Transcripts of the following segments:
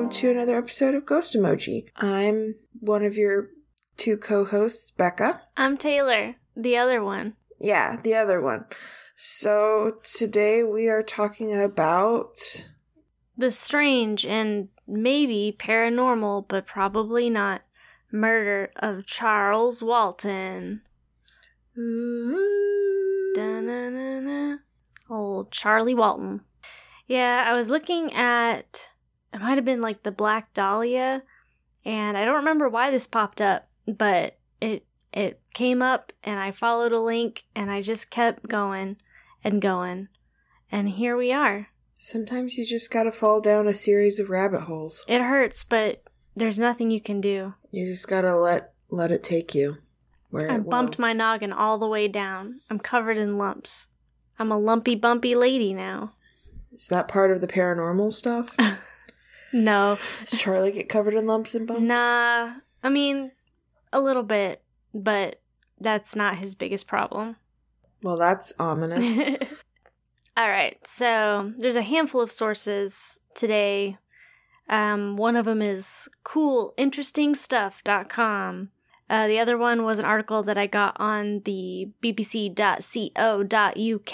welcome to another episode of Ghost Emoji. I'm one of your two co hosts, Becca. I'm Taylor, the other one. Yeah, the other one. So today we are talking about. The strange and maybe paranormal, but probably not, murder of Charles Walton. Old Charlie Walton. Yeah, I was looking at. It might have been like the Black Dahlia, and I don't remember why this popped up, but it it came up, and I followed a link, and I just kept going and going, and here we are. Sometimes you just gotta fall down a series of rabbit holes. It hurts, but there's nothing you can do. You just gotta let let it take you. Where I it will. bumped my noggin all the way down. I'm covered in lumps. I'm a lumpy, bumpy lady now. Is that part of the paranormal stuff? No. Does Charlie get covered in lumps and bumps? Nah. I mean, a little bit, but that's not his biggest problem. Well, that's ominous. All right, so there's a handful of sources today. Um, one of them is coolinterestingstuff.com. Uh, the other one was an article that I got on the bbc.co.uk.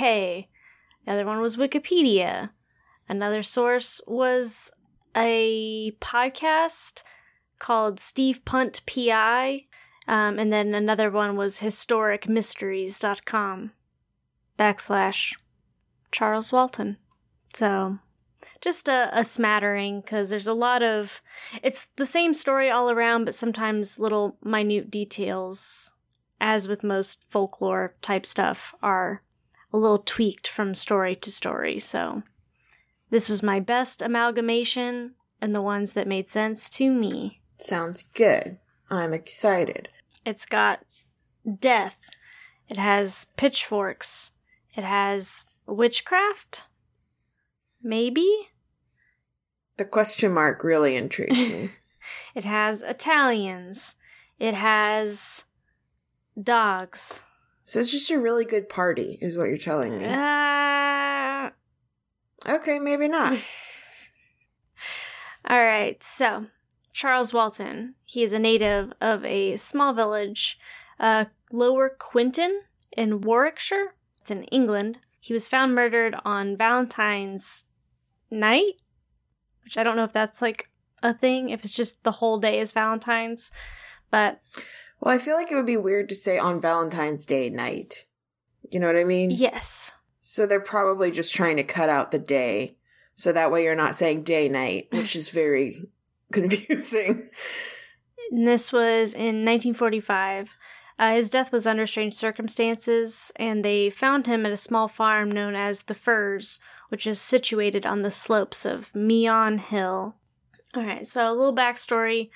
The other one was Wikipedia. Another source was a podcast called Steve Punt PI. Um, and then another one was historicmysteries.com backslash Charles Walton. So just a, a smattering because there's a lot of it's the same story all around, but sometimes little minute details, as with most folklore type stuff, are a little tweaked from story to story. So this was my best amalgamation and the ones that made sense to me. Sounds good. I'm excited. It's got death. It has pitchforks. It has witchcraft. Maybe? The question mark really intrigues me. It has Italians. It has dogs. so it's just a really good party, is what you're telling me. Uh, Okay, maybe not. all right, so Charles Walton. He is a native of a small village, uh, Lower Quinton in Warwickshire. It's in England. He was found murdered on Valentine's night, which I don't know if that's like a thing, if it's just the whole day is Valentine's, but Well, I feel like it would be weird to say on Valentine's Day night. You know what I mean? yes. So they're probably just trying to cut out the day. So that way you're not saying day night, which is very confusing. And this was in 1945. Uh, his death was under strange circumstances, and they found him at a small farm known as the Firs, which is situated on the slopes of Meon Hill. Alright, so a little backstory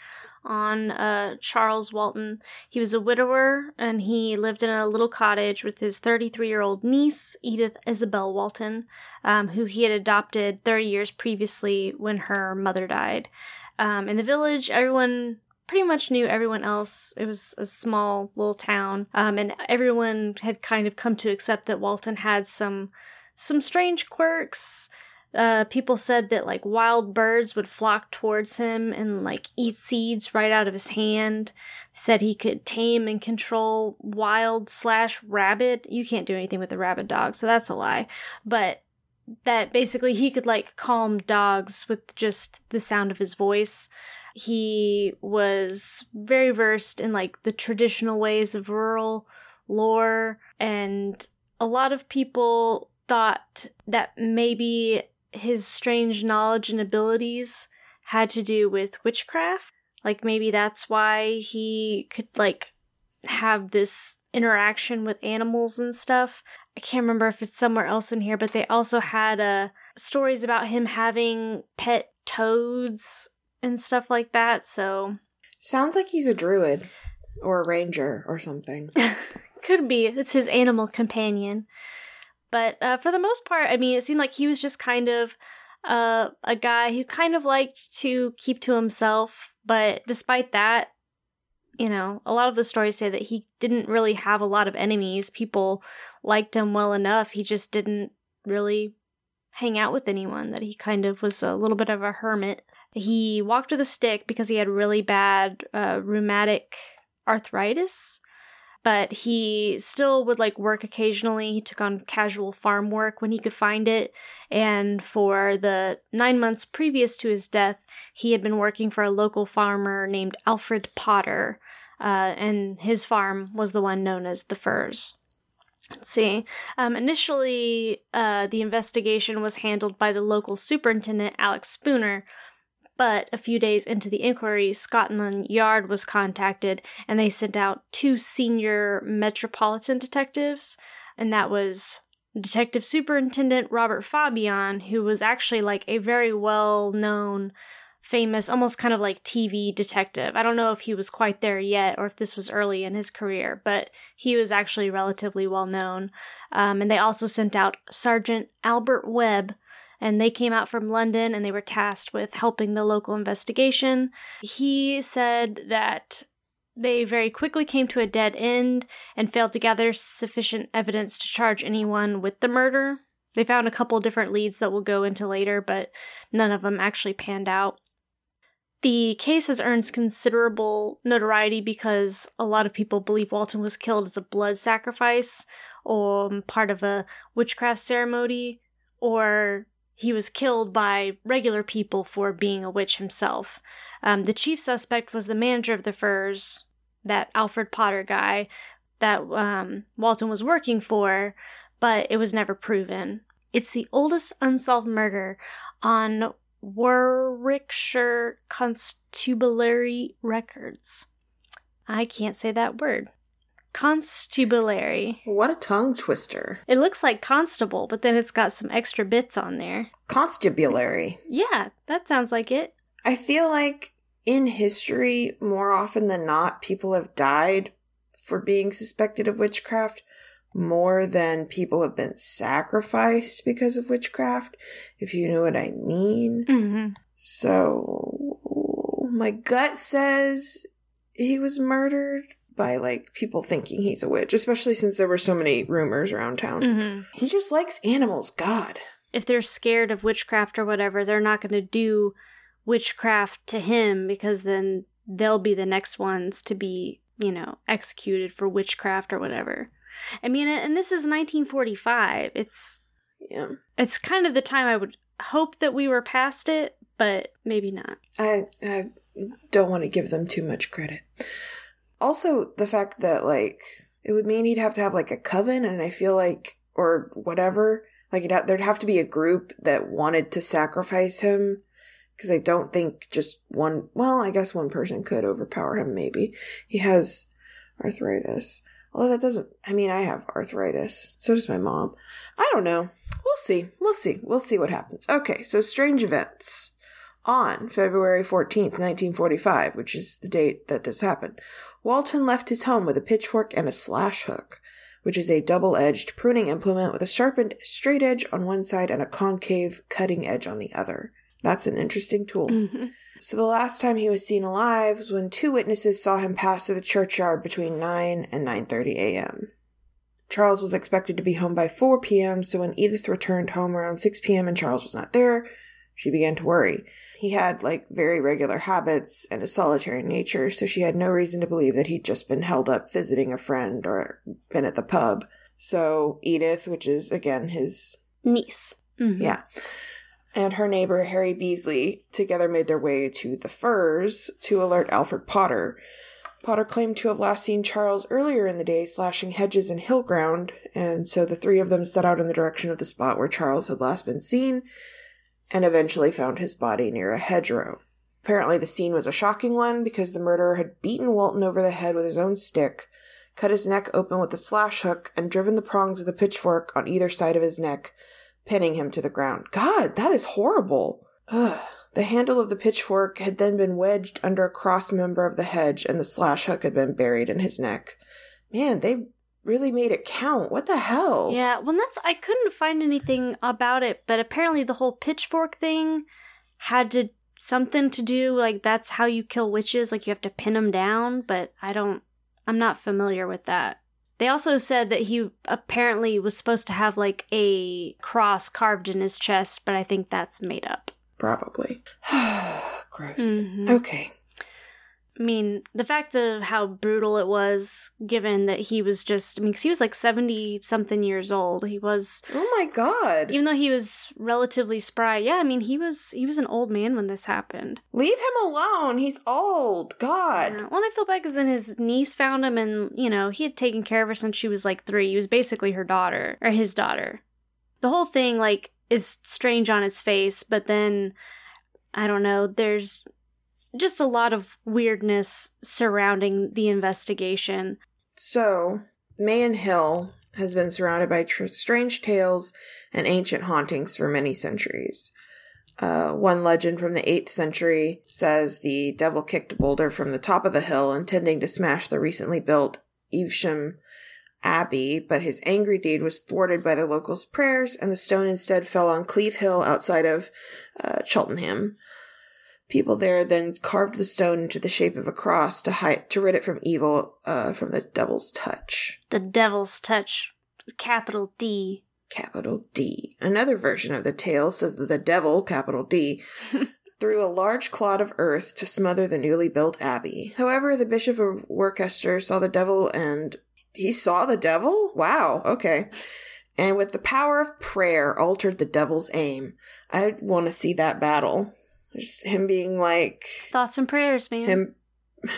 on uh, Charles Walton. He was a widower, and he lived in a little cottage with his 33 year old niece, Edith Isabel Walton, um, who he had adopted 30 years previously when her mother died. Um, in the village, everyone pretty much knew everyone else. It was a small little town, um, and everyone had kind of come to accept that Walton had some some strange quirks. Uh, people said that like wild birds would flock towards him and like eat seeds right out of his hand. Said he could tame and control wild slash rabbit. You can't do anything with a rabid dog, so that's a lie. But that basically he could like calm dogs with just the sound of his voice. He was very versed in like the traditional ways of rural lore, and a lot of people thought that maybe his strange knowledge and abilities had to do with witchcraft. Like maybe that's why he could like have this interaction with animals and stuff. I can't remember if it's somewhere else in here, but they also had uh stories about him having pet toads and stuff like that. So Sounds like he's a druid or a ranger or something. could be it's his animal companion. But uh, for the most part, I mean, it seemed like he was just kind of uh, a guy who kind of liked to keep to himself. But despite that, you know, a lot of the stories say that he didn't really have a lot of enemies. People liked him well enough. He just didn't really hang out with anyone, that he kind of was a little bit of a hermit. He walked with a stick because he had really bad uh, rheumatic arthritis, but he still would like work occasionally. He took on casual farm work when he could find it. And for the nine months previous to his death, he had been working for a local farmer named Alfred Potter. Uh, and his farm was the one known as the Firs. Let's see. Um, initially, uh, the investigation was handled by the local superintendent, Alex Spooner, but a few days into the inquiry, Scotland Yard was contacted and they sent out two senior metropolitan detectives, and that was Detective Superintendent Robert Fabian, who was actually like a very well known famous, almost kind of like TV detective. I don't know if he was quite there yet or if this was early in his career, but he was actually relatively well known. Um, and they also sent out Sergeant Albert Webb, and they came out from London and they were tasked with helping the local investigation. He said that they very quickly came to a dead end and failed to gather sufficient evidence to charge anyone with the murder. They found a couple different leads that we'll go into later, but none of them actually panned out. The case has earned considerable notoriety because a lot of people believe Walton was killed as a blood sacrifice or part of a witchcraft ceremony, or he was killed by regular people for being a witch himself. Um, the chief suspect was the manager of the Firs, that Alfred Potter guy that um, Walton was working for, but it was never proven. It's the oldest unsolved murder on Warwickshire Constabulary Records. I can't say that word. Constabulary. What a tongue twister. It looks like constable, but then it's got some extra bits on there. Constabulary. Yeah, that sounds like it. I feel like in history, more often than not, people have died for being suspected of witchcraft more than people have been sacrificed because of witchcraft, if you know what I mean. Mm-hmm. So, my gut says he was murdered by like people thinking he's a witch, especially since there were so many rumors around town. Mm-hmm. He just likes animals, God. If they're scared of witchcraft or whatever, they're not going to do witchcraft to him because then they'll be the next ones to be, you know, executed for witchcraft or whatever. I mean, and this is 1945. It's Yeah. it's kind of the time I would hope that we were past it, but maybe not. I I don't want to give them too much credit. Also, the fact that like it would mean he'd have to have like a coven, and I feel like or whatever, like ha- there'd have to be a group that wanted to sacrifice him. Because I don't think just one. Well, I guess one person could overpower him. Maybe he has arthritis. Although that doesn't. I mean, I have arthritis. So does my mom. I don't know. We'll see. We'll see. We'll see what happens. Okay, so strange events. On February 14th, 1945, which is the date that this happened, Walton left his home with a pitchfork and a slash hook, which is a double edged pruning implement with a sharpened straight edge on one side and a concave cutting edge on the other. That's an interesting tool. Mm-hmm. So the last time he was seen alive was when two witnesses saw him pass through the churchyard between 9 and 9:30 a.m. Charles was expected to be home by 4 p.m., so when Edith returned home around 6 p.m. and Charles was not there, she began to worry. He had like very regular habits and a solitary nature, so she had no reason to believe that he'd just been held up visiting a friend or been at the pub. So Edith, which is again his Niece. Mhm. yeah. And her neighbor, Harry Beasley, together made their way to the Firs to alert Alfred Potter. Potter claimed to have last seen Charles earlier in the day slashing hedges and hill ground, and so the three of them set out in the direction of the spot where Charles had last been seen, and eventually found his body near a hedgerow. Apparently, the scene was a shocking one because the murderer had beaten Walton over the head with his own stick, cut his neck open with a slash hook, and driven the prongs of the pitchfork on either side of his neck, pinning him to the ground. God, that is horrible. Ugh. The handle of the pitchfork had then been wedged under a cross member of the hedge, and the slash hook had been buried in his neck. Man, they really made it count. What the hell? Yeah, well, that's I couldn't find anything about it, but apparently the whole pitchfork thing had to something to do like that's how you kill witches, like you have to pin them down. But I don't, I'm not familiar with that. They also said that he apparently was supposed to have like a cross carved in his chest, but I think that's made up. Probably. gross. Mhm. Okay. I mean, the fact of how brutal it was, given that he was just, I mean, 'cause he was like 70 something years old. He was, Oh my god. even though he was relatively spry, yeah, I mean, he was, he was an old man when this happened. Leave him alone. He's old. God. Yeah. Well, I feel bad because then his niece found him, and you know he had taken care of her since she was like three. He was basically her daughter or his daughter. The whole thing like is strange on its face, but then I don't know. There's just a lot of weirdness surrounding the investigation. So, Meon Hill has been surrounded by tr- strange tales and ancient hauntings for many centuries. Uh, one legend from the 8th century says the devil kicked a boulder from the top of the hill, intending to smash the recently built Evesham Abbey, but his angry deed was thwarted by the locals' prayers, and the stone instead fell on Cleeve Hill outside of uh, Cheltenham. People there then carved the stone into the shape of a cross to hide, to rid it from evil, uh, from the devil's touch. The Devil's Touch, capital D. Capital D. Another version of the tale says that the devil, capital D, threw a large clod of earth to smother the newly built abbey. However, the Bishop of Worcester saw the devil and he saw the devil? Wow, okay. And with the power of prayer altered the devil's aim. I want to see that battle. Just him being like Thoughts and prayers, man. him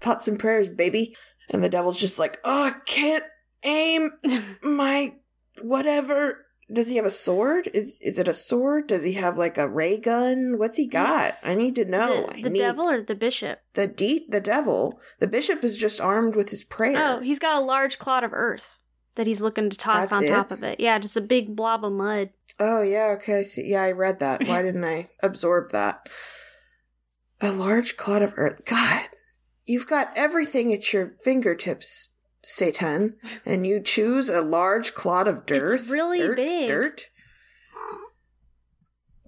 thoughts and prayers, baby. And the devil's just like, oh, I can't aim my whatever. Does he have a sword? Is is it a sword? Does he have like a ray gun? What's he got? Yes. I need to know. the the need- devil or the bishop? the de- the devil. The bishop is just armed with his prayer. Oh, he's got a large clod of earth that he's looking to toss That's on it? top of it. Yeah, just a big blob of mud. Oh yeah, okay. I see. Yeah, I read that. Why didn't I absorb that? A large clod of earth. God, you've got everything at your fingertips, Satan, and you choose a large clod of dirt. It's really dirt, big. Dirt.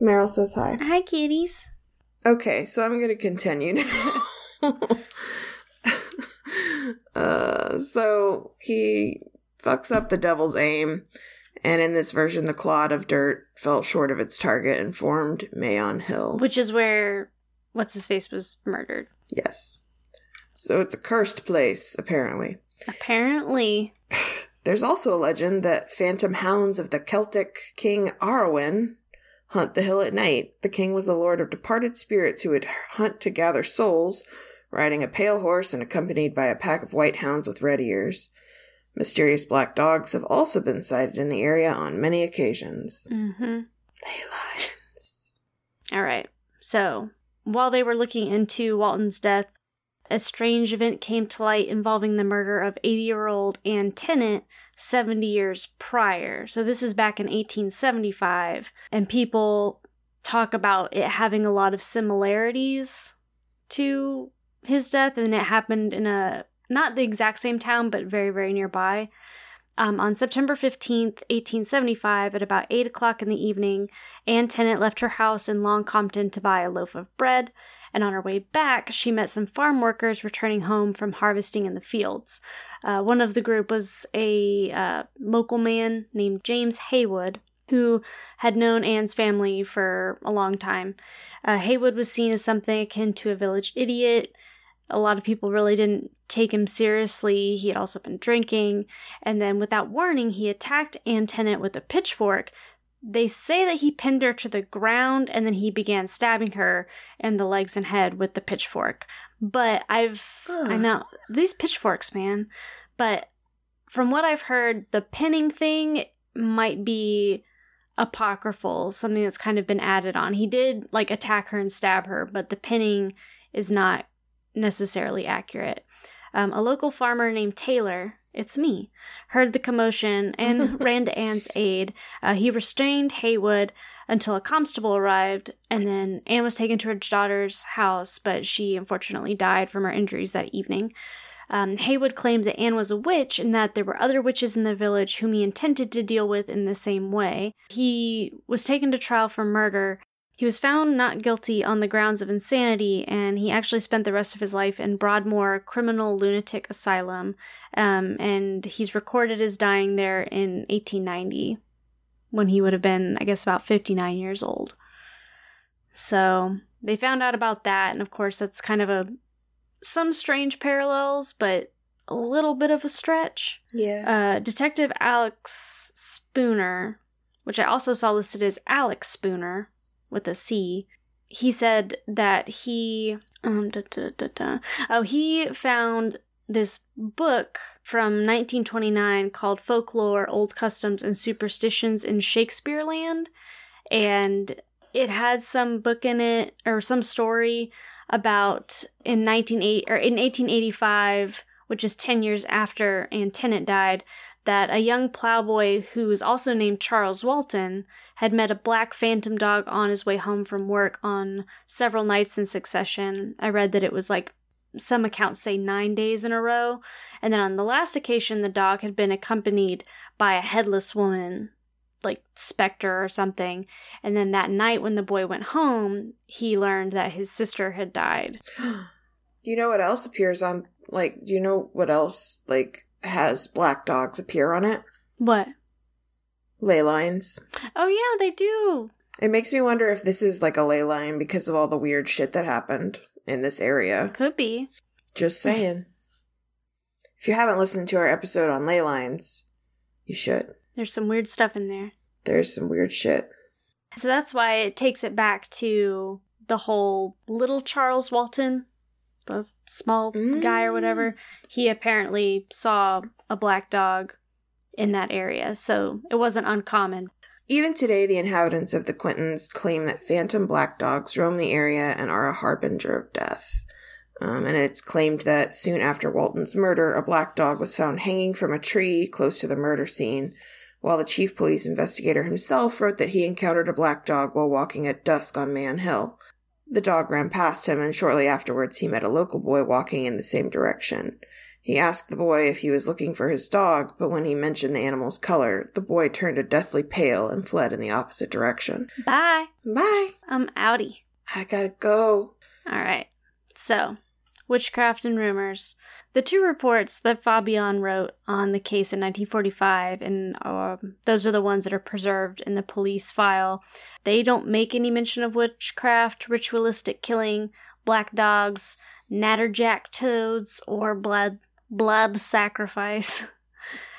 Meryl says hi. Hi, kitties. Okay, so I'm going to continue now. uh, so he fucks up the devil's aim, and in this version, the clod of dirt fell short of its target and formed Meon Hill. Which is where what's his face was murdered. yes. So it's a cursed place, apparently. Apparently, There's also a legend that phantom hounds of the Celtic king Arawn hunt the hill at night. The king was the lord of departed spirits who would hunt to gather souls, riding a pale horse and accompanied by a pack of white hounds with red ears. Mysterious black dogs have also been sighted in the area on many occasions. mm-hmm. Ley lines. All right. So while they were looking into Walton's death, a strange event came to light involving the murder of 80-year-old Anne Tennant 70 years prior. So this is back in 1875, and people talk about it having a lot of similarities to his death, and it happened in a not the exact same town, but very, very nearby. Um, on September 15th, 1875, at about 8 o'clock in the evening, Anne Tennant left her house in Long Compton to buy a loaf of bread, and on her way back, she met some farm workers returning home from harvesting in the fields. Uh, one of the group was a uh, local man named James Haywood, who had known Anne's family for a long time. Uh, Haywood was seen as something akin to a village idiot. A lot of people really didn't take him seriously. He had also been drinking. And then, without warning, he attacked Anne Tennant with a pitchfork. They say that he pinned her to the ground and then he began stabbing her in the legs and head with the pitchfork. But I've, I know, these pitchforks, man. But from what I've heard, the pinning thing might be apocryphal, something that's kind of been added on. He did like attack her and stab her, but the pinning is not necessarily accurate. Um, a local farmer named Taylor, it's me, heard the commotion and ran to Anne's aid. Uh, he restrained Haywood until a constable arrived, and then Anne was taken to her daughter's house, but she unfortunately died from her injuries that evening. Um, Haywood claimed that Anne was a witch and that there were other witches in the village whom he intended to deal with in the same way. He was taken to trial for murder. He was found not guilty on the grounds of insanity, and he actually spent the rest of his life in Broadmoor Criminal Lunatic Asylum. Um, and he's recorded as dying there in 1890, when he would have been, I guess, about 59 years old. So, they found out about that, and of course, that's kind of a some strange parallels, but a little bit of a stretch. Yeah. Uh, Detective Alex Spooner, which I also saw listed as Alec Spooner with a C, he said that he um, da, da, da, oh he found this book from 1929 called Folklore, Old Customs, and Superstitions in Shakespeareland, and it had some book in it or some story about in 1980 or in 1885 which is 10 years after Ann Tennant died, that a young plowboy who was also named Charles Walton had met a black phantom dog on his way home from work on several nights in succession. I read that it was like some accounts say nine days in a row. And then on the last occasion, the dog had been accompanied by a headless woman, like specter or something. And then that night, when the boy went home, he learned that his sister had died. you know what else appears on like, do you know what else like has black dogs appear on it? What? Ley lines. Oh yeah, they do. It makes me wonder if this is like a ley line because of all the weird shit that happened in this area. Could be. Just saying. if you haven't listened to our episode on ley lines, you should. There's some weird stuff in there. There's some weird shit. So that's why it takes it back to the whole little Charles Walton the small mm. guy or whatever, mm. he apparently saw a black dog in that area, so it wasn't uncommon. Even today, the inhabitants of the Quintons claim that phantom black dogs roam the area and are a harbinger of death. Um, and it's claimed that soon after Walton's murder, a black dog was found hanging from a tree close to the murder scene, while the chief police investigator himself wrote that he encountered a black dog while walking at dusk on Meon Hill. The dog ran past him, and shortly afterwards he met a local boy walking in the same direction. He asked the boy if he was looking for his dog, but when he mentioned the animal's color, the boy turned a deathly pale and fled in the opposite direction. Bye. Bye. I'm outie. I gotta go. All right. So, witchcraft and rumors. The two reports that Fabian wrote on the case in 1945, and uh, those are the ones that are preserved in the police file, they don't make any mention of witchcraft, ritualistic killing, black dogs, natterjack toads, or blood blood sacrifice.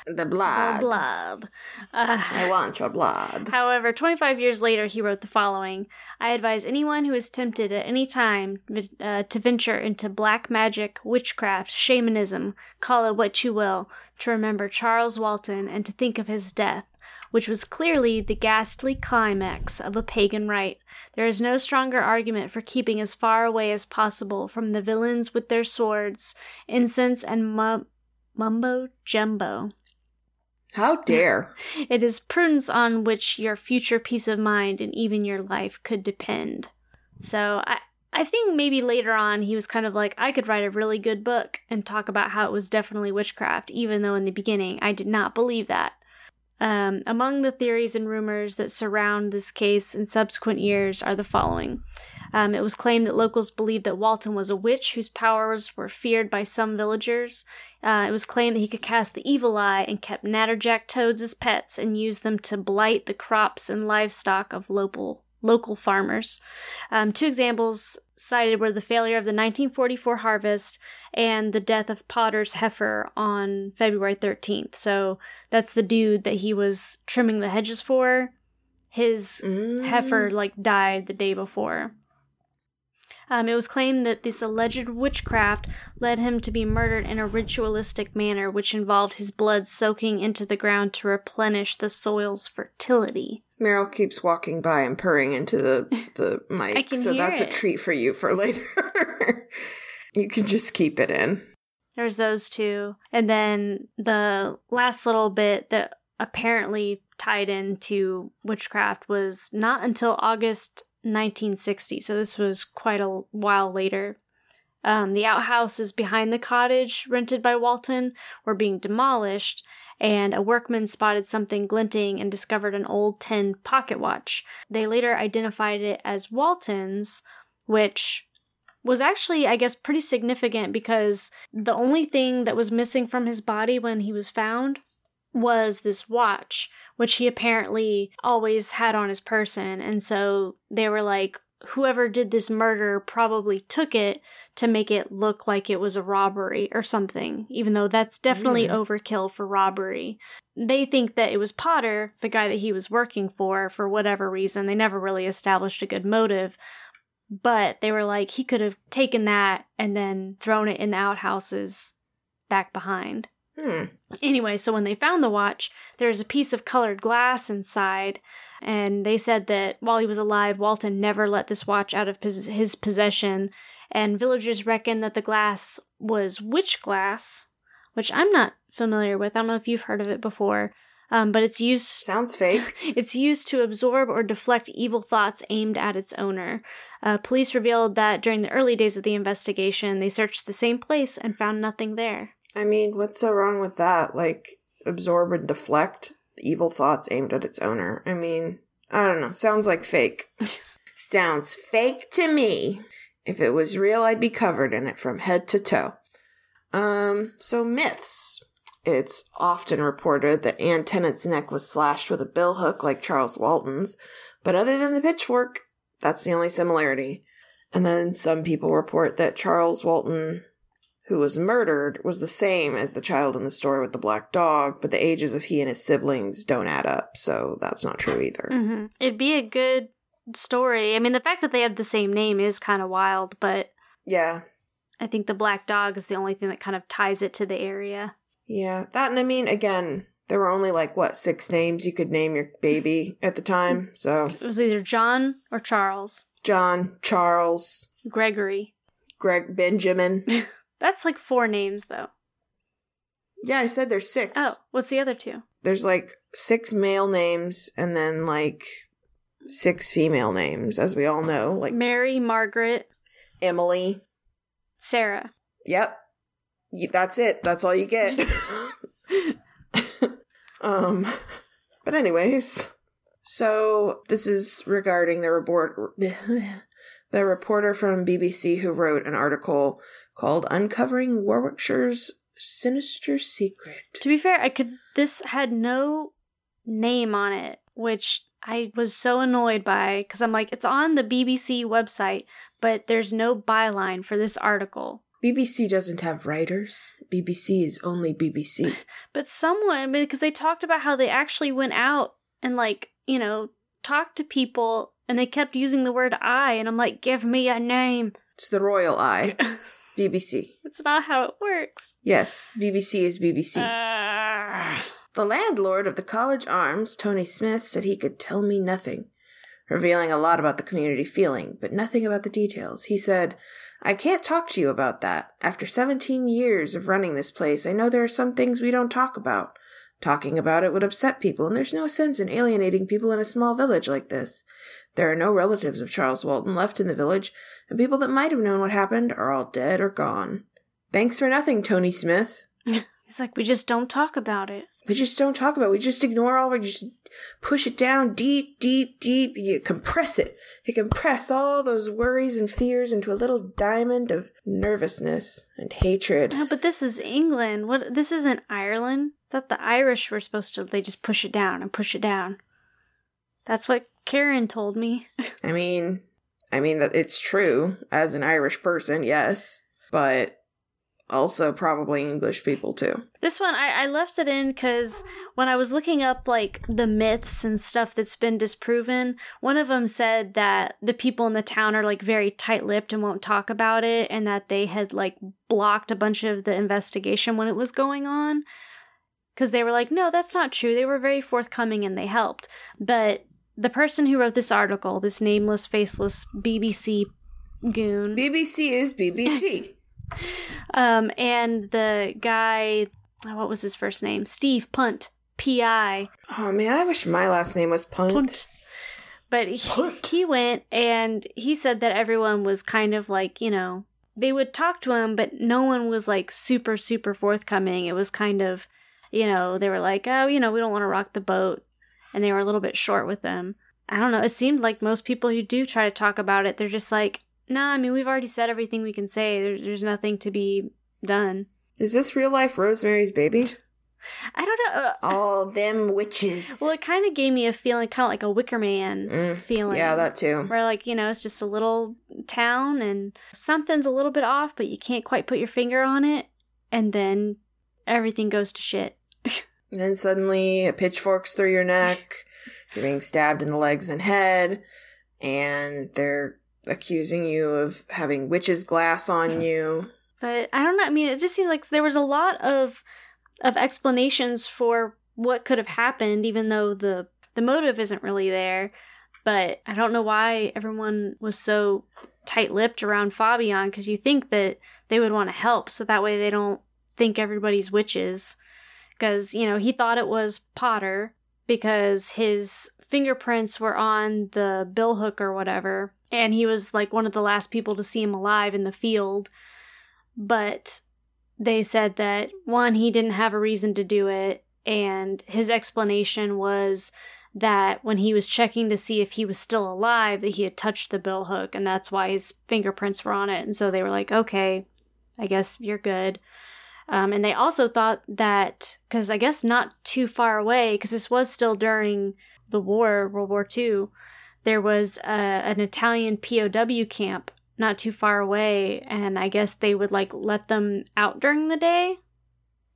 The blood. The blood. Uh, I want your blood. However, 25 years later, he wrote the following I advise anyone who is tempted at any time uh, to venture into black magic, witchcraft, shamanism, call it what you will, to remember Charles Walton and to think of his death, which was clearly the ghastly climax of a pagan rite. There is no stronger argument for keeping as far away as possible from the villains with their swords, incense, and mu- mumbo jumbo. How dare! it is prudence on which your future peace of mind and even your life could depend. So I I think maybe later on he was kind of like, I could write a really good book and talk about how it was definitely witchcraft, even though in the beginning I did not believe that. Um, among the theories and rumors that surround this case in subsequent years are the following. Um, it was claimed that locals believed that Walton was a witch whose powers were feared by some villagers. Uh, it was claimed that he could cast the evil eye and kept natterjack toads as pets and used them to blight the crops and livestock of local local farmers. Um, two examples cited were the failure of the 1944 harvest and the death of Potter's heifer on February 13th. So that's the dude that he was trimming the hedges for. His mm. heifer like died the day before. Um, it was claimed that this alleged witchcraft led him to be murdered in a ritualistic manner, which involved his blood soaking into the ground to replenish the soil's fertility. Meryl keeps walking by and purring into the, the mic, so that's it. a treat for you for later. you can just keep it in. There's those two. And then the last little bit that apparently tied into witchcraft was not until August 1960, so this was quite a while later. Um, the outhouses behind the cottage rented by Walton were being demolished, and a workman spotted something glinting and discovered an old tin pocket watch. They later identified it as Walton's, which was actually, I guess, pretty significant because the only thing that was missing from his body when he was found was this watch, which he apparently always had on his person. And so they were like, whoever did this murder probably took it to make it look like it was a robbery or something, even though that's definitely Mm. overkill for robbery. They think that it was Potter, the guy that he was working for, for whatever reason. They never really established a good motive, but they were like, he could have taken that and then thrown it in the outhouses back behind. Hmm. Anyway, so when they found the watch, there's a piece of colored glass inside, and they said that while he was alive, Walton never let this watch out of pos- his possession, and villagers reckon that the glass was witch glass, which I'm not familiar with. I don't know if you've heard of it before, um, but it's used Sounds fake. it's used to absorb or deflect evil thoughts aimed at its owner. Uh, police revealed that during the early days of the investigation, they searched the same place and found nothing there. I mean, what's so wrong with that? Like, absorb and deflect evil thoughts aimed at its owner. I mean, I don't know. Sounds like fake. Sounds fake to me. If it was real, I'd be covered in it from head to toe. Um, so myths. It's often reported that Anne Tennant's neck was slashed with a billhook like Charles Walton's, but other than the pitchfork, that's the only similarity. And then some people report that Charles Walton who was murdered was the same as the child in the story with the black dog, but the ages of he and his siblings don't add up, so that's not true either. hmm It'd be a good story. I mean, the fact that they have the same name is kind of wild, but Yeah, I think the black dog is the only thing that kind of ties it to the area. yeah. That, and I mean, again, there were only like, what, six names you could name your baby at the time? So, It was either John or Charles. John, Charles, Gregory. Greg, Benjamin. That's like four names, though. Yeah, I said there's six. Oh, what's the other two? There's like six male names and then like six female names, as we all know, like Mary, Margaret, Emily. Sarah. Yep. That's it. That's all you get. um but anyways, so this is regarding the report the reporter from BBC who wrote an article called Uncovering Warwickshire's Sinister Secret. To be fair, I could. This had no name on it, which I was so annoyed by because I'm like, it's on the BBC website, but there's no byline for this article. BBC doesn't have writers. BBC is only BBC. But someone, because they talked about how they actually went out and, like, you know, talked to people and they kept using the word I, and I'm like, give me a name. It's the Royal Eye. BBC. it's not how it works. Yes, BBC is BBC. Ah. The landlord of the College Arms, Tony Smith, said he could tell me nothing, revealing a lot about the community feeling, but nothing about the details. He said, I can't talk to you about that. After 17 years of running this place, I know there are some things we don't talk about. Talking about it would upset people, and there's no sense in alienating people in a small village like this. There are no relatives of Charles Walton left in the village, and people that might have known what happened are all dead or gone. Thanks for nothing, Tony Smith. He's like, we just don't talk about it. We just don't talk about it. We just ignore all. We just push it down deep, deep, deep. You compress it. You compress all those worries and fears into a little diamond of nervousness and hatred. No, but this is England. What? This isn't Ireland. That the Irish were supposed to. They just push it down and push it down. That's what Karen told me. I mean, I mean that it's true as an Irish person, yes, but also probably English people too. This one, I, I left it in because when I was looking up like the myths and stuff that's been disproven, one of them said that the people in the town are like very tight lipped and won't talk about it, and that they had like blocked a bunch of the investigation when it was going on. Because they were like, no, that's not true. They were very forthcoming and they helped. But the person who wrote this article, this nameless, faceless BBC goon, BBC is BBC. um, and the guy, oh, what was his first name? Steve Punt, P.I. oh man, I wish my last name was Punt. Punt. But he, Punt. he went and he said that everyone was kind of like, you know, they would talk to him, but no one was like super, super forthcoming. It was kind of, you know, they were like, oh, you know, we don't want to rock the boat. And they were a little bit short with them. I don't know. It seemed like most people who do try to talk about it, they're just like, nah, I mean, we've already said everything we can say. There, there's nothing to be done. Is this real life Rosemary's Baby? I don't know. uh, All them witches. Well, it kind of gave me a feeling, kind of like a Wicker Man Mm, feeling. yeah, that too. Where, like, you know, it's just a little town and something's a little bit off, but you can't quite put your finger on it. And then everything goes to shit. And then suddenly a pitchfork's through your neck, you're being stabbed in the legs and head, and they're accusing you of having witch's glass on hmm. you. But I don't know. I mean, it just seemed like there was a lot of of explanations for what could have happened, even though the the motive isn't really there. But I don't know why everyone was so tight lipped around Fabian because you think that they would want to help, so that way they don't think everybody's witches. Because you know he thought it was Potter because his fingerprints were on the bill hook or whatever, and he was like one of the last people to see him alive in the field but they said that one, he didn't have a reason to do it, and his explanation was that when he was checking to see if he was still alive, that he had touched the bill hook, and that's why his fingerprints were on it. And so they were like, okay, I guess you're good. Um, and they also thought that, because I guess not too far away, because this was still during the war, World War II, there was a, an Italian POW camp not too far away and i guess they would like let them out during the day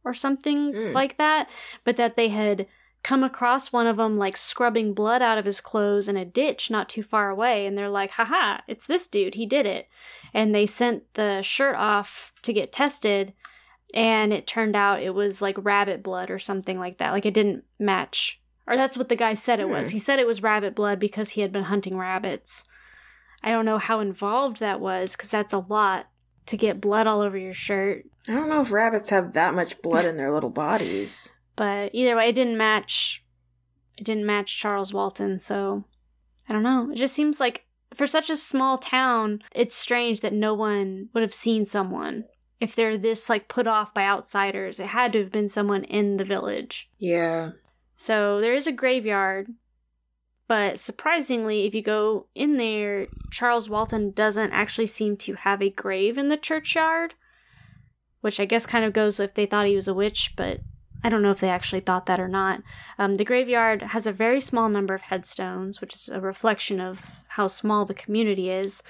or something Mm. like that but that they had come across one of them like scrubbing blood out of his clothes in a ditch not too far away and they're like haha it's this dude he did it and they sent the shirt off to get tested and it turned out it was like rabbit blood or something like that like it didn't match or that's what the guy said it was Hmm. he said it was rabbit blood because he had been hunting rabbits I don't know how involved that was because that's a lot to get blood all over your shirt. I don't know if rabbits have that much blood in their little bodies. But either way, it didn't match. It didn't match Charles Walton, so I don't know. It just seems like for such a small town, it's strange that no one would have seen someone. If they're this like put off by outsiders, it had to have been someone in the village. Yeah. So there is a graveyard, but surprisingly, if you go in there, Charles Walton doesn't actually seem to have a grave in the churchyard, which I guess kind of goes if they thought he was a witch, but I don't know if they actually thought that or not. Um, the graveyard has a very small number of headstones, which is a reflection of how small the community is.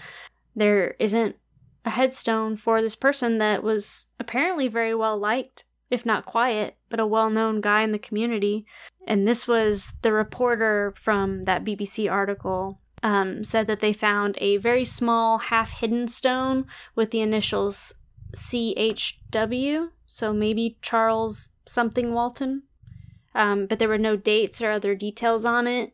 There isn't a headstone for this person that was apparently very well liked, if not quiet, but a well known guy in the community. And this was the reporter from that BBC article um, said that they found a very small, half hidden stone with the initials CHW, so maybe Charles something Walton. Um, but there were no dates or other details on it.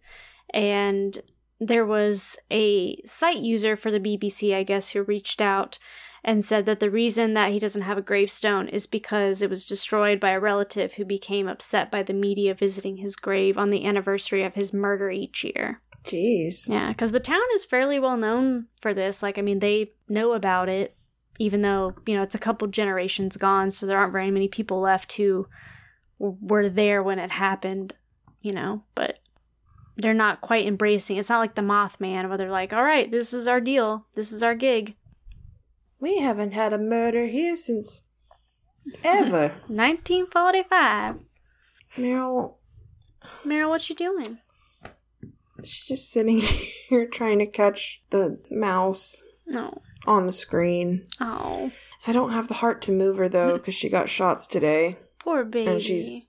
And there was a site user for the BBC, I guess, who reached out and said that the reason that he doesn't have a gravestone is because it was destroyed by a relative who became upset by the media visiting his grave on the anniversary of his murder each year. Jeez. Yeah, because the town is fairly well known for this. Like, I mean, they know about it, even though, you know, it's a couple generations gone, so there aren't very many people left who were there when it happened, you know, but they're not quite embracing. It's not like the Mothman where they're like, all right, this is our deal, this is our gig. We haven't had a murder here since ever. 1945. Meryl, Meryl, what you doing? she's just sitting here trying to catch the mouse No. on the screen. Oh, I don't have the heart to move her though because she got shots today. poor baby. and she's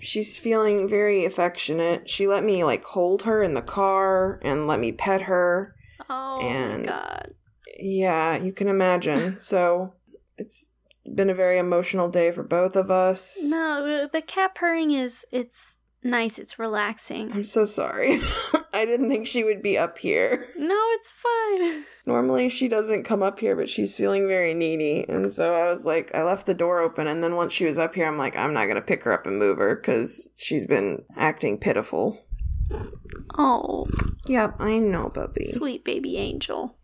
she's feeling very affectionate. She let me like hold her in the car and let me pet her. Oh and- my god. Yeah, you can imagine. so it's been a very emotional day for both of us. No, the, the cat purring is it's nice. It's relaxing. I'm so sorry. I didn't think she would be up here. No, it's fine. Normally she doesn't come up here, but she's feeling very needy. And so I was like, I left the door open. And then once she was up here, I'm like, I'm not going to pick her up and move her because she's been acting pitiful. Oh, Yep, I know, Bubby. sweet baby angel.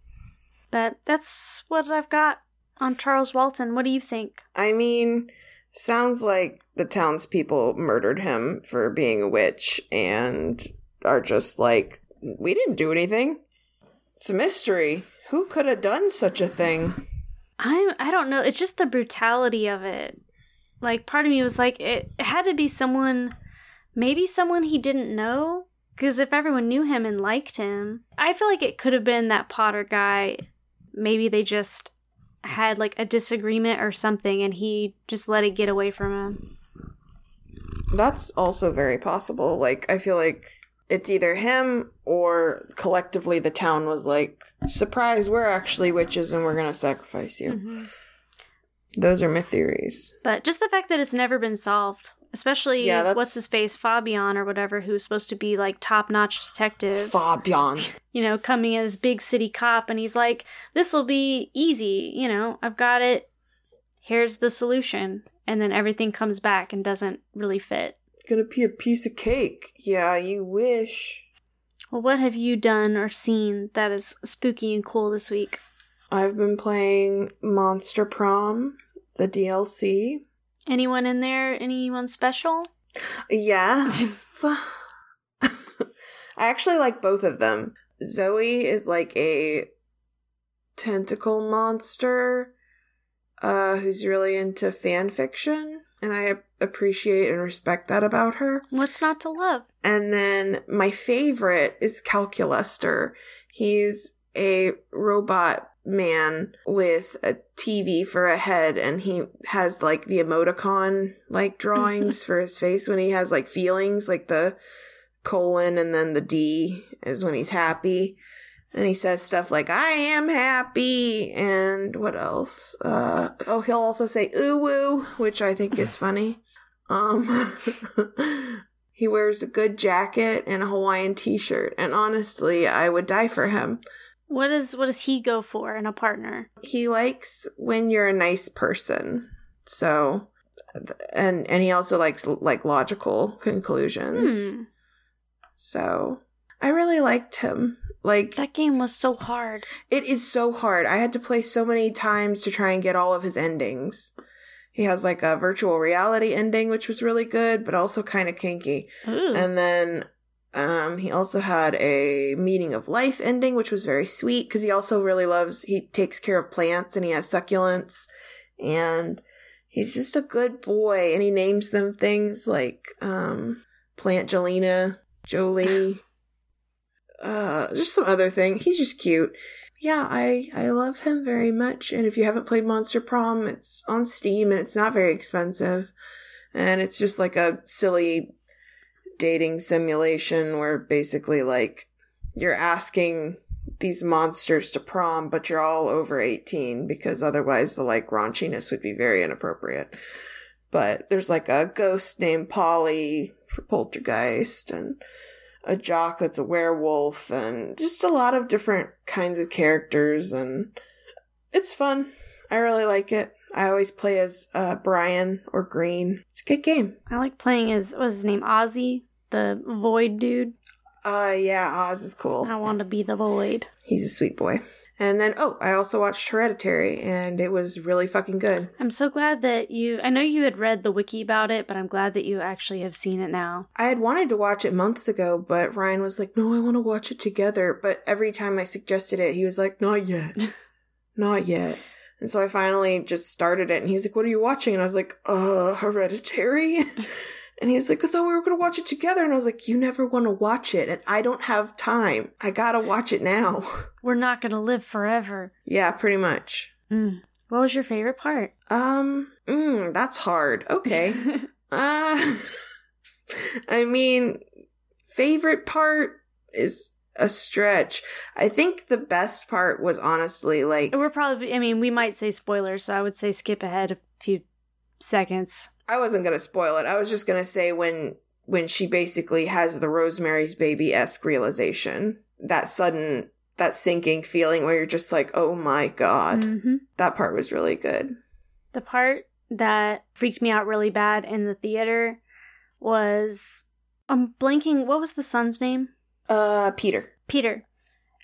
But that's what I've got on Charles Walton. What do you think? I mean, sounds like the townspeople murdered him for being a witch and are just like, we didn't do anything. It's a mystery. Who could have done such a thing? I I don't know. It's just the brutality of it. like part of me was like it, it had to be someone maybe someone he didn't know because if everyone knew him and liked him i feel like it could have been that potter guy maybe they just had like a disagreement or something and he just let it get away from him That's also very possible. Like, I feel like it's either him or collectively the town was like, surprise, we're actually witches and we're going to sacrifice you. Mhm. Those are my theories. but just the fact that it's never been solved especially Yeah, that's- what's his face fabian or whatever who's supposed to be like top-notch detective Fabian. you know, coming as big city cop, and he's like, "This will be easy. You know, I've got it. Here's the solution." And then everything comes back and doesn't really fit. It's gonna be a piece of cake. Yeah, you wish. Well, what have you done or seen that is spooky and cool this week? I've been playing Monster Prom, the DLC. Anyone in there? Anyone special? Yeah. I actually like both of them. Zoe is like a tentacle monster uh who's really into fan fiction and I appreciate and respect that about her. What's not to love? And then my favorite is Calculester. He's a robot man with a TV for a head and he has like the emoticon like drawings for his face when he has like feelings like the colon and then the D is when he's happy. And he says stuff like, I am happy. And what else? Uh, oh, he'll also say, ooh woo, which I think is funny. Um, he wears a good jacket and a Hawaiian t shirt. And honestly, I would die for him. What is what does he go for in a partner? He likes when you're a nice person. So, and, and he also likes like logical conclusions. Hmm. So, I really liked him. Like, That game was so hard. It is so hard. I had to play so many times to try and get all of his endings. He has like a virtual reality ending, which was really good, but also kind of kinky. Ooh. And then um, he also had a meaning of life ending, which was very sweet because he also really loves, he takes care of plants and he has succulents. And he's just a good boy and he names them things like um, Plant Jelena, Jolie, uh, just some other thing. He's just cute. Yeah, I I love him very much. And if you haven't played Monster Prom, it's on Steam and it's not very expensive. And it's just like a silly dating simulation where basically like you're asking these monsters to prom, but you're all over 18 because otherwise the like raunchiness would be very inappropriate. But there's like a ghost named Polly for Poltergeist and a jock that's a werewolf and just a lot of different kinds of characters and it's fun. I really like it. I always play as uh, Brian or Green. It's a good game. I like playing as what's his name? Ozzy, the void dude. Uh yeah, Oz is cool. I want to be the void. He's a sweet boy. And then oh, I also watched Hereditary and it was really fucking good. I'm so glad that you. I know you had read the wiki about it, but I'm glad that you actually have seen it now. I had wanted to watch it months ago, but Ryan was like, "No, I want to watch it together." But every time I suggested it, he was like, "Not yet. Not yet." And so I finally just started it and he's like, What are you watching? And I was like, Uh, Hereditary. and he's like, I thought we were going to watch it together. And I was like, You never want to watch it. And I don't have time. I got to watch it now. We're not gonna live forever. yeah, pretty much. Mm. What was your favorite part? Um, mm, that's hard. Okay. uh, I mean, favorite part is a stretch. I think the best part was honestly like We're probably. I mean, we might say spoilers, so I would say skip ahead a few seconds. I wasn't gonna spoil it. I was just gonna say when when she basically has the Rosemary's Baby esque realization, that sudden that sinking feeling where you're just like, oh my god, hmm that part was really good. The part that freaked me out really bad in the theater was I'm blanking. What was the son's name? Uh, Peter. Peter.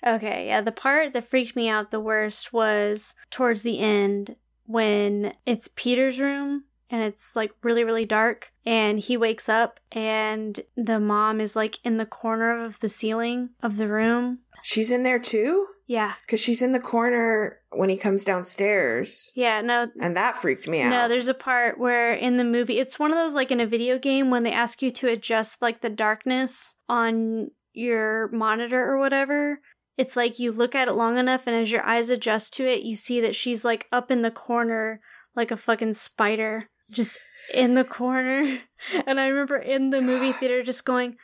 Okay, yeah, the part that freaked me out the worst was towards the end when it's Peter's room and it's like really, really dark and he wakes up and the mom is like in the corner of the ceiling of the room. She's in there too. Yeah. Because she's in the corner when he comes downstairs. Yeah, no. And that freaked me out. No, there's a part where in the movie, it's one of those like in a video game when they ask you to adjust like the darkness on your monitor or whatever. It's like you look at it long enough, and as your eyes adjust to it, you see that she's like up in the corner like a fucking spider, just in the corner. And I remember in the movie theater just going,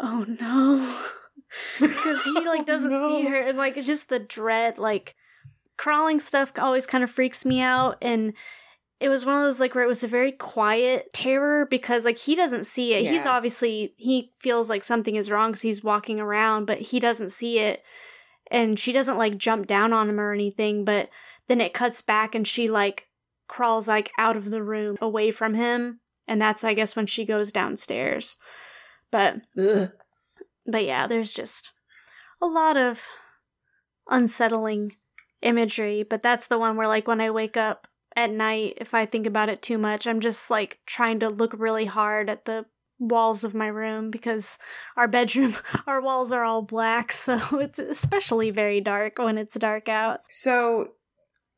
oh no. because he oh, like doesn't Oh, no. see her and like it's just the dread like crawling stuff always kind of freaks me out and it was one of those like where it was a very quiet terror because like he doesn't see it he's obviously he feels like something is wrong because he's walking around but he doesn't see it and she doesn't like jump down on him or anything but then it cuts back and she like crawls like out of the room away from him and that's i guess when she goes downstairs but Ugh. but yeah, there's just a lot of unsettling imagery. But that's the one where, like, when I wake up at night, if I think about it too much, I'm just like trying to look really hard at the walls of my room because our bedroom, our walls are all black. So it's especially very dark when it's dark out. So,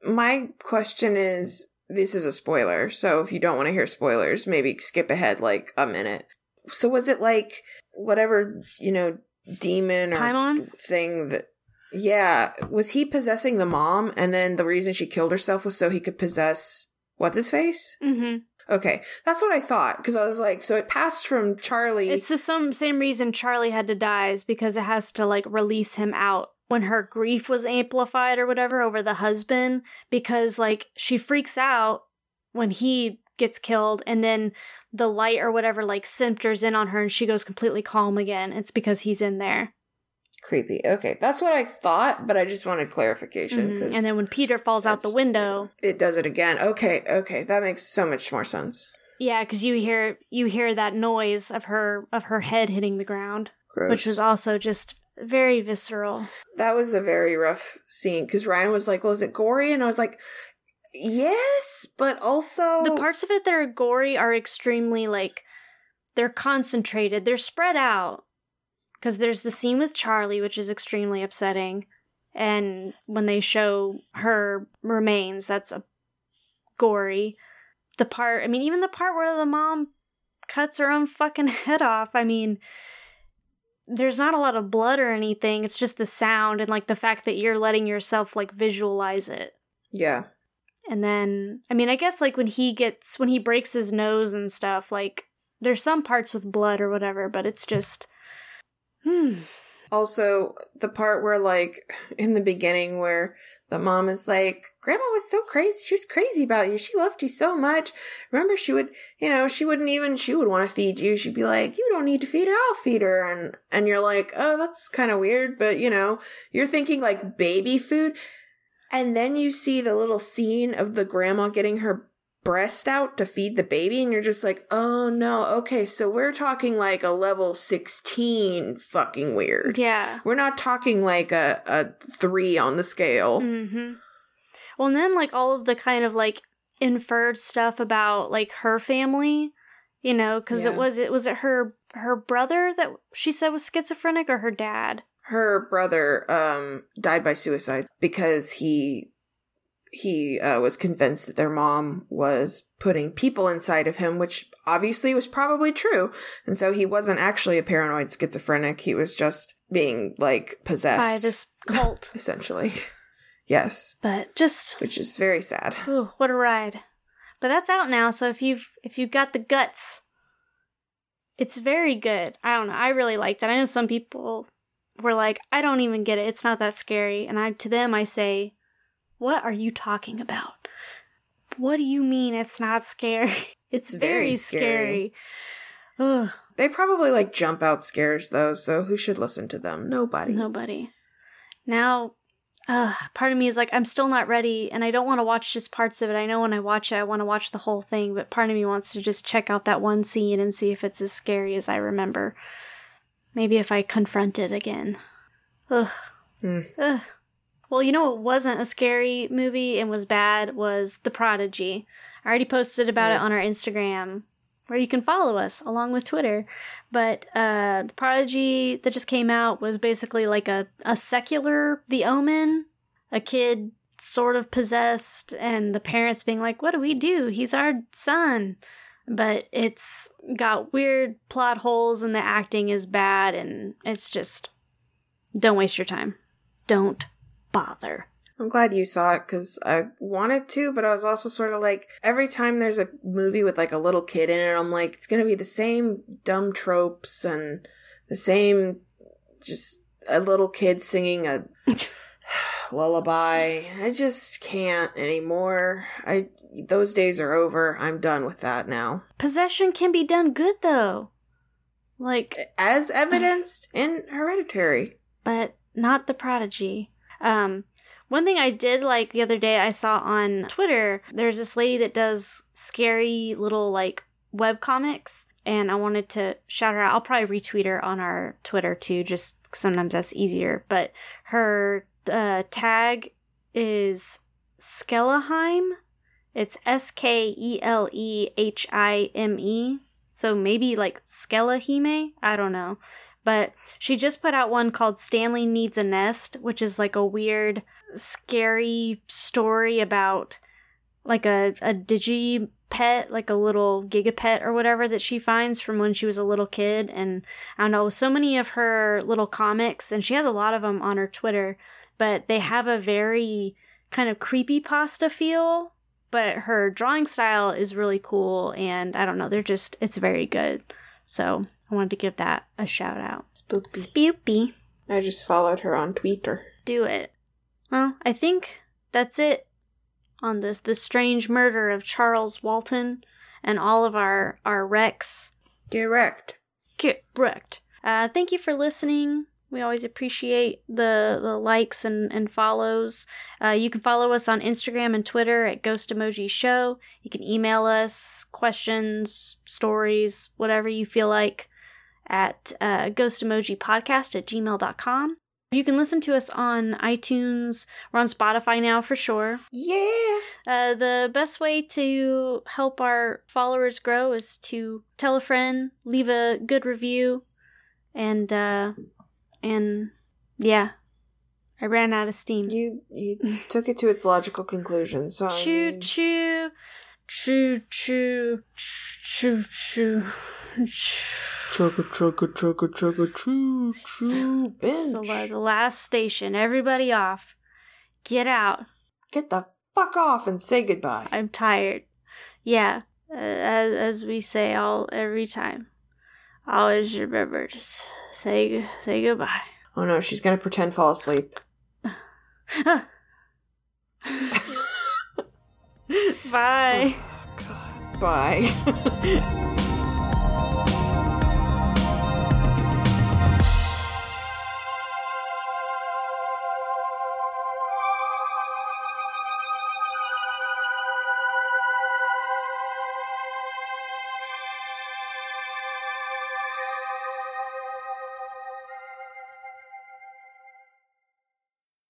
my question is this is a spoiler. So, if you don't want to hear spoilers, maybe skip ahead like a minute. So, was it like whatever, you know, demon or Paimon? thing that. Yeah. Was he possessing the mom? And then the reason she killed herself was so he could possess. What's his face? Mm-hmm. Okay. That's what I thought. Because I was like, so it passed from Charlie. It's the some, same reason Charlie had to die is because it has to like release him out when her grief was amplified or whatever over the husband because like she freaks out when he gets killed and then the light or whatever like centers in on her and she goes completely calm again. It's because he's in there. creepy. Okay. That's what I thought, but I just wanted clarification. Mhm. 'cause And then when Peter falls out the window, it does it again. Okay. Okay. That makes so much more sense. yeah, because you hear you hear that noise of her of her head hitting the ground, Gross. which was also just very visceral. that was a very rough scene because Ryan was like, "Well, is it gory?" And I was like, "Yes, but also the parts of it that are gory are extremely like they're concentrated they're spread out because there's the scene with charlie which is extremely upsetting and when they show her remains that's a gory the part i mean even the part where the mom cuts her own fucking head off i mean there's not a lot of blood or anything. It's just the sound and like the fact that you're letting yourself like visualize it. Yeah, and then, I mean, I guess like when he gets, when he breaks his nose and stuff, like there's some parts with blood or whatever, but it's just, hmm. Also, the part where, like, in the beginning, where the mom is like, Grandma was so crazy. She was crazy about you. She loved you so much. Remember, she would, you know, she wouldn't even, she would want to feed you. She'd be like, You don't need to feed her. I'll feed her. And, and you're like, Oh, that's kind of weird. But, you know, you're thinking like baby food. And then you see the little scene of the grandma getting her breast out to feed the baby. And you're just like, Oh no. Okay. So we're talking like a level 16 fucking weird. Yeah. We're not talking like a, a three on the scale. hmm Well, and then like all of the kind of like inferred stuff about like her family, you know, because it was, it was it her, her brother that she said was schizophrenic or her dad? Her brother um, died by suicide because he he uh, was convinced that their mom was putting people inside of him, which obviously was probably true. And so he wasn't actually a paranoid schizophrenic. He was just being like possessed By this cult. essentially. Yes, but just, which is very sad. Ooh, what a ride. But that's out now, so if you've if you've got the guts, it's very good. I don't know. I really liked it. I know some people were like, I don't even get it. It's not that scary. And I to them I say, What are you talking about? What do you mean it's not scary? It's Very very, scary. scary. Ugh, They probably like jump out scares though, so who should listen to them? Nobody. nobody. Now, uh, part of me is like, I'm still not ready, and I don't want to watch just parts of it. I know when I watch it, I want to watch the whole thing, but part of me wants to just check out that one scene and see if it's as scary as I remember. Maybe if I confront it again. Ugh. Hmm. Ugh. Well, you know what wasn't a scary movie and was bad was The Prodigy. I already posted about it on our Instagram. where you can follow us along with Twitter. But uh, the Prodigy that just came out was basically like a, a secular The Omen, a kid sort of possessed, and the parents being like, What do we do? He's our son. But it's got weird plot holes, and the acting is bad, and it's just don't waste your time. Don't bother. I'm glad you saw it because I wanted to, but I was also sort of like, every time there's a movie with like a little kid in it, I'm like, it's going to be the same dumb tropes and the same just a little kid singing a lullaby. I just can't anymore. I those days are over. I'm done with that now. Possession can be done good though. Like as evidenced in Hereditary. But not the prodigy. Um one thing I did like the other day I saw on Twitter, there's this lady that does scary little like web comics and I wanted to shout her out. I'll probably retweet her on our Twitter too, just sometimes that's easier. But her uh, tag is Skeleheim. It's S K E L E H I M E. So maybe like Skelehime? I don't know. But she just put out one called Stanley Needs a Nest, which is like a weird, scary story about like a, a digi pet, like a little gigapet or whatever that she finds from when she was a little kid. And I don't know, so many of her little comics, and she has a lot of them on her Twitter, but they have a very kind of creepy pasta feel. But her drawing style is really cool, and I don't know, they're just, it's very good. So I wanted to give that a shout out. Spoopy. Spoopy. I just followed her on Twitter. Do it. Well, I think that's it on this the strange murder of Charles Walton and all of our our wrecks. Get wrecked. Get wrecked. Uh, thank you for listening. We always appreciate the the likes and, and follows. Uh, you can follow us on Instagram and Twitter at Ghost Emoji Show. You can email us questions, stories, whatever you feel like at uh, ghostemojipodcast at gmail.com. You can listen to us on iTunes. We're on Spotify now for sure. Yeah. Uh, the best way to help our followers grow is to tell a friend, leave a good review, and uh, and yeah, I ran out of steam. You you took it to its logical conclusion. So I choo mean, choo, choo choo, choo choo. Chugga chugga chugga chugga choo choo bench. So uh, the last station. Everybody off. Get out. Get the fuck off and say goodbye. I'm tired. Yeah, as as we say all every time. Always remember to say say goodbye. Oh no, she's gonna pretend fall asleep. Bye. Bye.